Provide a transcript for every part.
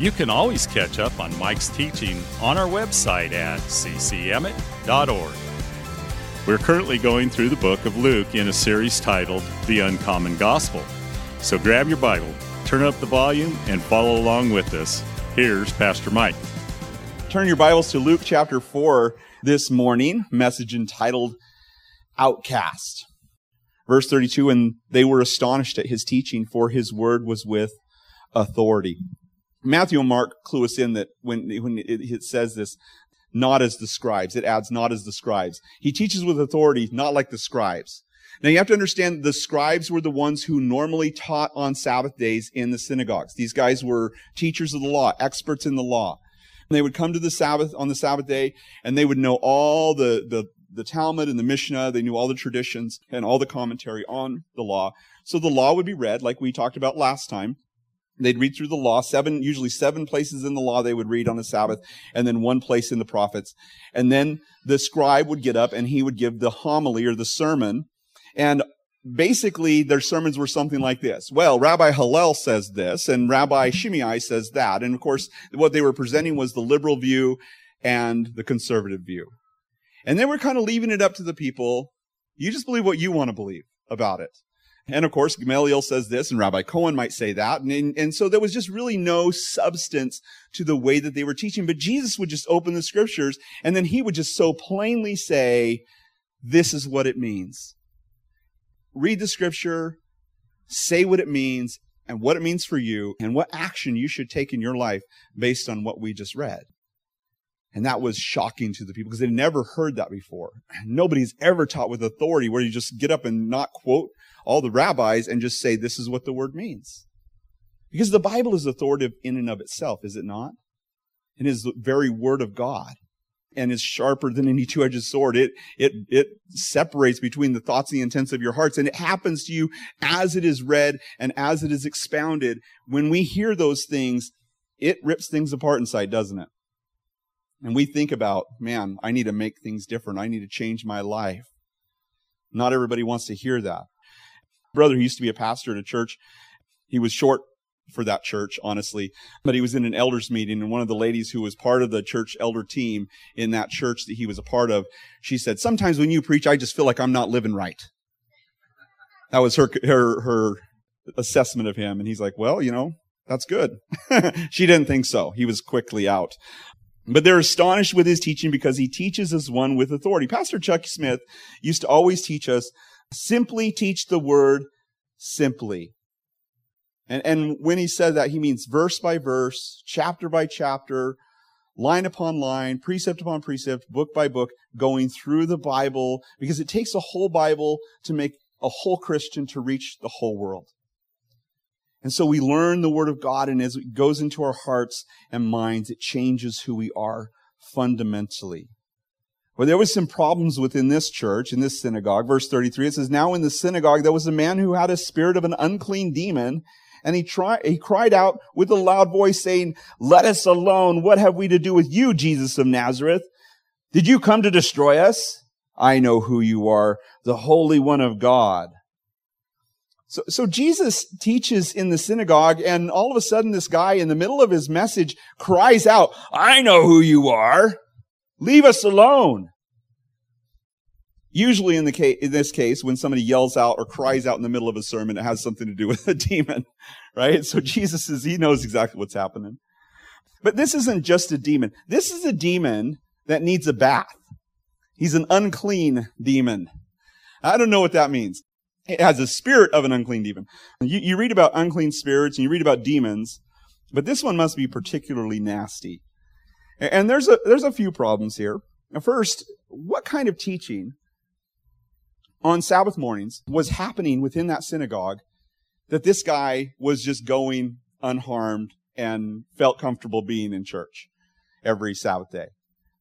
you can always catch up on Mike's teaching on our website at ccemmett.org. We're currently going through the book of Luke in a series titled The Uncommon Gospel. So grab your Bible, turn up the volume, and follow along with us. Here's Pastor Mike. Turn your Bibles to Luke chapter 4 this morning, message entitled Outcast. Verse 32, and they were astonished at his teaching, for his word was with authority. Matthew and Mark clue us in that when, when it, says this, not as the scribes, it adds not as the scribes. He teaches with authority, not like the scribes. Now you have to understand the scribes were the ones who normally taught on Sabbath days in the synagogues. These guys were teachers of the law, experts in the law. And they would come to the Sabbath on the Sabbath day and they would know all the, the, the Talmud and the Mishnah. They knew all the traditions and all the commentary on the law. So the law would be read like we talked about last time. They'd read through the law, seven, usually seven places in the law they would read on the Sabbath, and then one place in the prophets. And then the scribe would get up and he would give the homily or the sermon. And basically their sermons were something like this. Well, Rabbi Hillel says this and Rabbi Shammai says that. And of course, what they were presenting was the liberal view and the conservative view. And they were kind of leaving it up to the people. You just believe what you want to believe about it. And of course, Gamaliel says this, and Rabbi Cohen might say that. And, and so there was just really no substance to the way that they were teaching. But Jesus would just open the scriptures, and then he would just so plainly say, this is what it means. Read the scripture, say what it means, and what it means for you, and what action you should take in your life based on what we just read. And that was shocking to the people because they'd never heard that before. Nobody's ever taught with authority where you just get up and not quote all the rabbis and just say, this is what the word means. Because the Bible is authoritative in and of itself, is it not? It is the very word of God and is sharper than any two-edged sword. It, it, it separates between the thoughts and the intents of your hearts. And it happens to you as it is read and as it is expounded. When we hear those things, it rips things apart inside, doesn't it? And we think about, man, I need to make things different. I need to change my life. Not everybody wants to hear that brother he used to be a pastor at a church. He was short for that church, honestly. But he was in an elders meeting, and one of the ladies who was part of the church elder team in that church that he was a part of, she said, Sometimes when you preach, I just feel like I'm not living right. That was her, her, her assessment of him. And he's like, Well, you know, that's good. she didn't think so. He was quickly out. But they're astonished with his teaching because he teaches as one with authority. Pastor Chuck Smith used to always teach us Simply teach the word simply. And, and when he said that, he means verse by verse, chapter by chapter, line upon line, precept upon precept, book by book, going through the Bible, because it takes a whole Bible to make a whole Christian to reach the whole world. And so we learn the Word of God, and as it goes into our hearts and minds, it changes who we are fundamentally. Well, there was some problems within this church, in this synagogue. Verse 33, it says, Now in the synagogue there was a man who had a spirit of an unclean demon, and he, tried, he cried out with a loud voice saying, Let us alone. What have we to do with you, Jesus of Nazareth? Did you come to destroy us? I know who you are, the Holy One of God. So, so Jesus teaches in the synagogue, and all of a sudden this guy in the middle of his message cries out, I know who you are. Leave us alone. Usually in the case, in this case, when somebody yells out or cries out in the middle of a sermon, it has something to do with a demon, right? So Jesus is, he knows exactly what's happening. But this isn't just a demon. This is a demon that needs a bath. He's an unclean demon. I don't know what that means. It has a spirit of an unclean demon. You, you read about unclean spirits and you read about demons, but this one must be particularly nasty. And there's a, there's a few problems here. First, what kind of teaching on Sabbath mornings was happening within that synagogue that this guy was just going unharmed and felt comfortable being in church every Sabbath day?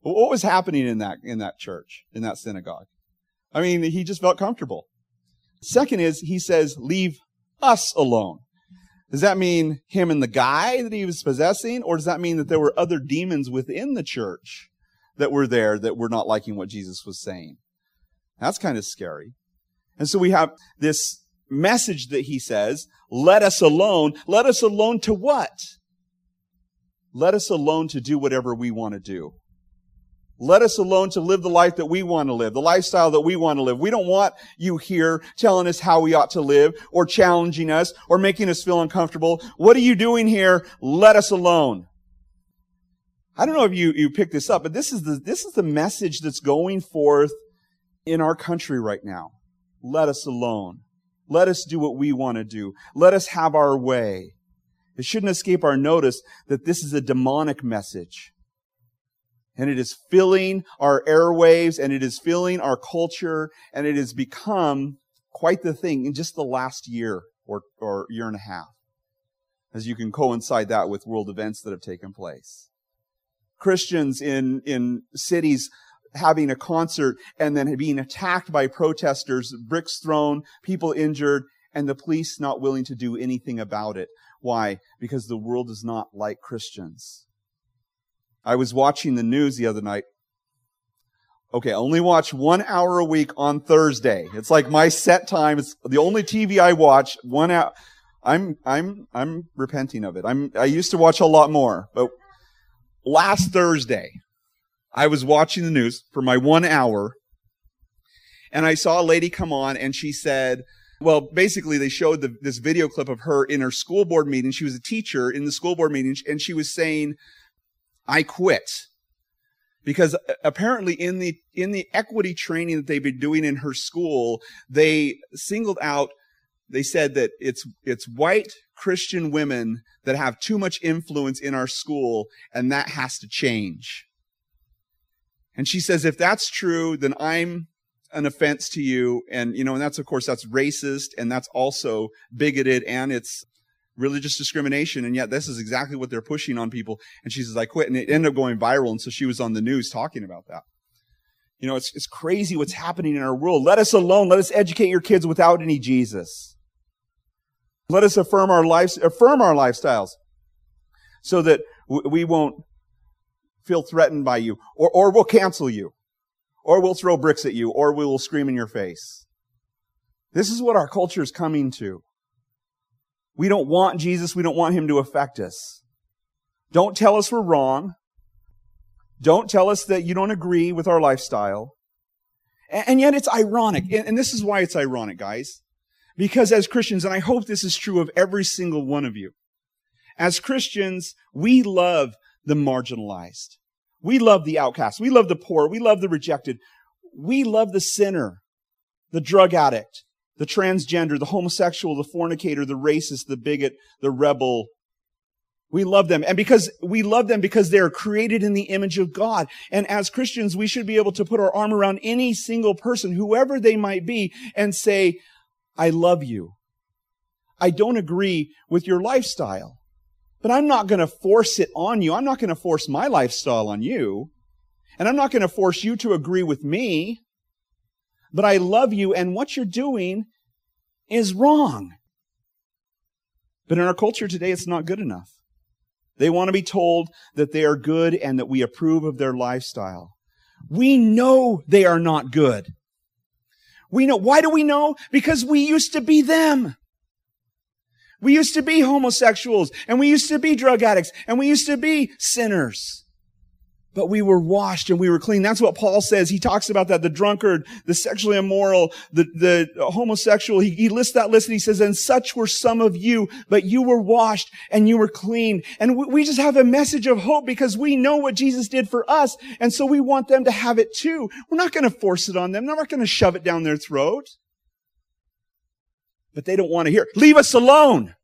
But What was happening in that, in that church, in that synagogue? I mean, he just felt comfortable. Second is, he says, leave us alone. Does that mean him and the guy that he was possessing? Or does that mean that there were other demons within the church that were there that were not liking what Jesus was saying? That's kind of scary. And so we have this message that he says, let us alone. Let us alone to what? Let us alone to do whatever we want to do. Let us alone to live the life that we want to live, the lifestyle that we want to live. We don't want you here telling us how we ought to live or challenging us or making us feel uncomfortable. What are you doing here? Let us alone. I don't know if you, you picked this up, but this is the, this is the message that's going forth in our country right now. Let us alone. Let us do what we want to do. Let us have our way. It shouldn't escape our notice that this is a demonic message. And it is filling our airwaves and it is filling our culture and it has become quite the thing in just the last year or, or year and a half. As you can coincide that with world events that have taken place. Christians in, in cities having a concert and then being attacked by protesters, bricks thrown, people injured, and the police not willing to do anything about it. Why? Because the world does not like Christians. I was watching the news the other night. Okay, I only watch one hour a week on Thursday. It's like my set time. It's the only TV I watch. One hour. I'm I'm I'm repenting of it. I'm I used to watch a lot more, but last Thursday, I was watching the news for my one hour and I saw a lady come on and she said, well, basically they showed the, this video clip of her in her school board meeting. She was a teacher in the school board meeting and she was saying, I quit. Because uh, apparently in the, in the equity training that they've been doing in her school, they singled out, they said that it's, it's white Christian women that have too much influence in our school and that has to change. And she says, if that's true, then I'm an offense to you. And, you know, and that's, of course, that's racist and that's also bigoted and it's religious discrimination. And yet this is exactly what they're pushing on people. And she says, I quit. And it ended up going viral. And so she was on the news talking about that. You know, it's, it's crazy what's happening in our world. Let us alone. Let us educate your kids without any Jesus. Let us affirm our lives, affirm our lifestyles so that we won't feel threatened by you, or, or we'll cancel you, or we'll throw bricks at you, or we will scream in your face. This is what our culture is coming to. We don't want Jesus. We don't want him to affect us. Don't tell us we're wrong. Don't tell us that you don't agree with our lifestyle. And yet it's ironic. And this is why it's ironic, guys. Because as Christians, and I hope this is true of every single one of you, as Christians, we love the marginalized. We love the outcast. We love the poor. We love the rejected. We love the sinner, the drug addict, the transgender, the homosexual, the fornicator, the racist, the bigot, the rebel. We love them. And because we love them because they are created in the image of God. And as Christians, we should be able to put our arm around any single person, whoever they might be, and say, I love you. I don't agree with your lifestyle. But I'm not going to force it on you. I'm not going to force my lifestyle on you. And I'm not going to force you to agree with me. But I love you and what you're doing is wrong. But in our culture today, it's not good enough. They want to be told that they are good and that we approve of their lifestyle. We know they are not good. We know. Why do we know? Because we used to be them. We used to be homosexuals and we used to be drug addicts and we used to be sinners. But we were washed and we were clean. That's what Paul says. He talks about that. The drunkard, the sexually immoral, the, the homosexual. He, he lists that list and he says, and such were some of you, but you were washed and you were clean. And we, we just have a message of hope because we know what Jesus did for us. And so we want them to have it too. We're not going to force it on them. We're not going to shove it down their throat but they don't want to hear. Leave us alone.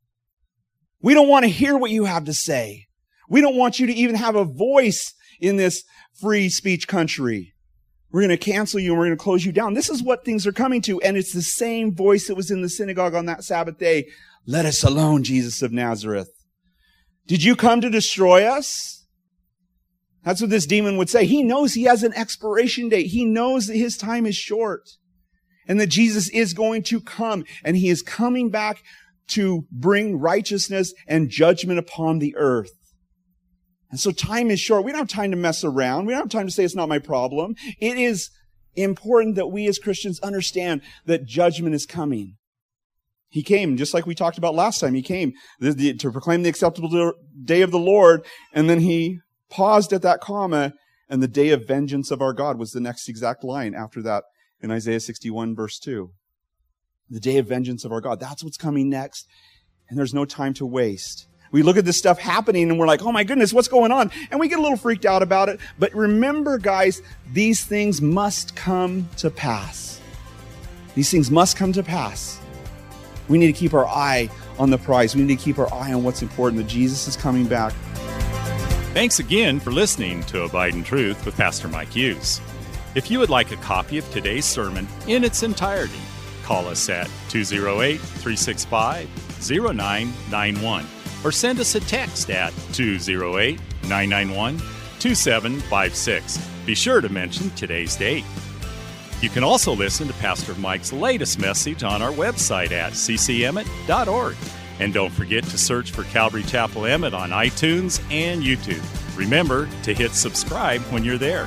We don't want to hear what you have to say. We don't want you to even have a voice in this free speech country. We're going to cancel you and we're going to close you down. This is what things are coming to. And it's the same voice that was in the synagogue on that Sabbath day. Let us alone, Jesus of Nazareth. Did you come to destroy us? That's what this demon would say. He knows he has an expiration date. He knows that his time is short and that Jesus is going to come and he is coming back to bring righteousness and judgment upon the earth. And so time is short. We don't have time to mess around. We don't have time to say it's not my problem. It is important that we as Christians understand that judgment is coming. He came, just like we talked about last time. He came to proclaim the acceptable day of the Lord, and then he paused at that comma, and the day of vengeance of our God was the next exact line after that in Isaiah 61, verse 2. The day of vengeance of our God. That's what's coming next, and there's no time to waste. We look at this stuff happening and we're like, oh my goodness, what's going on? And we get a little freaked out about it. But remember, guys, these things must come to pass. These things must come to pass. We need to keep our eye on the prize. We need to keep our eye on what's important that Jesus is coming back. Thanks again for listening to Abide in Truth with Pastor Mike Hughes. If you would like a copy of today's sermon in its entirety, call us at 208 365 0991 or send us a text at 208 991 2756. Be sure to mention today's date. You can also listen to Pastor Mike's latest message on our website at ccemmett.org. And don't forget to search for Calvary Chapel Emmett on iTunes and YouTube. Remember to hit subscribe when you're there.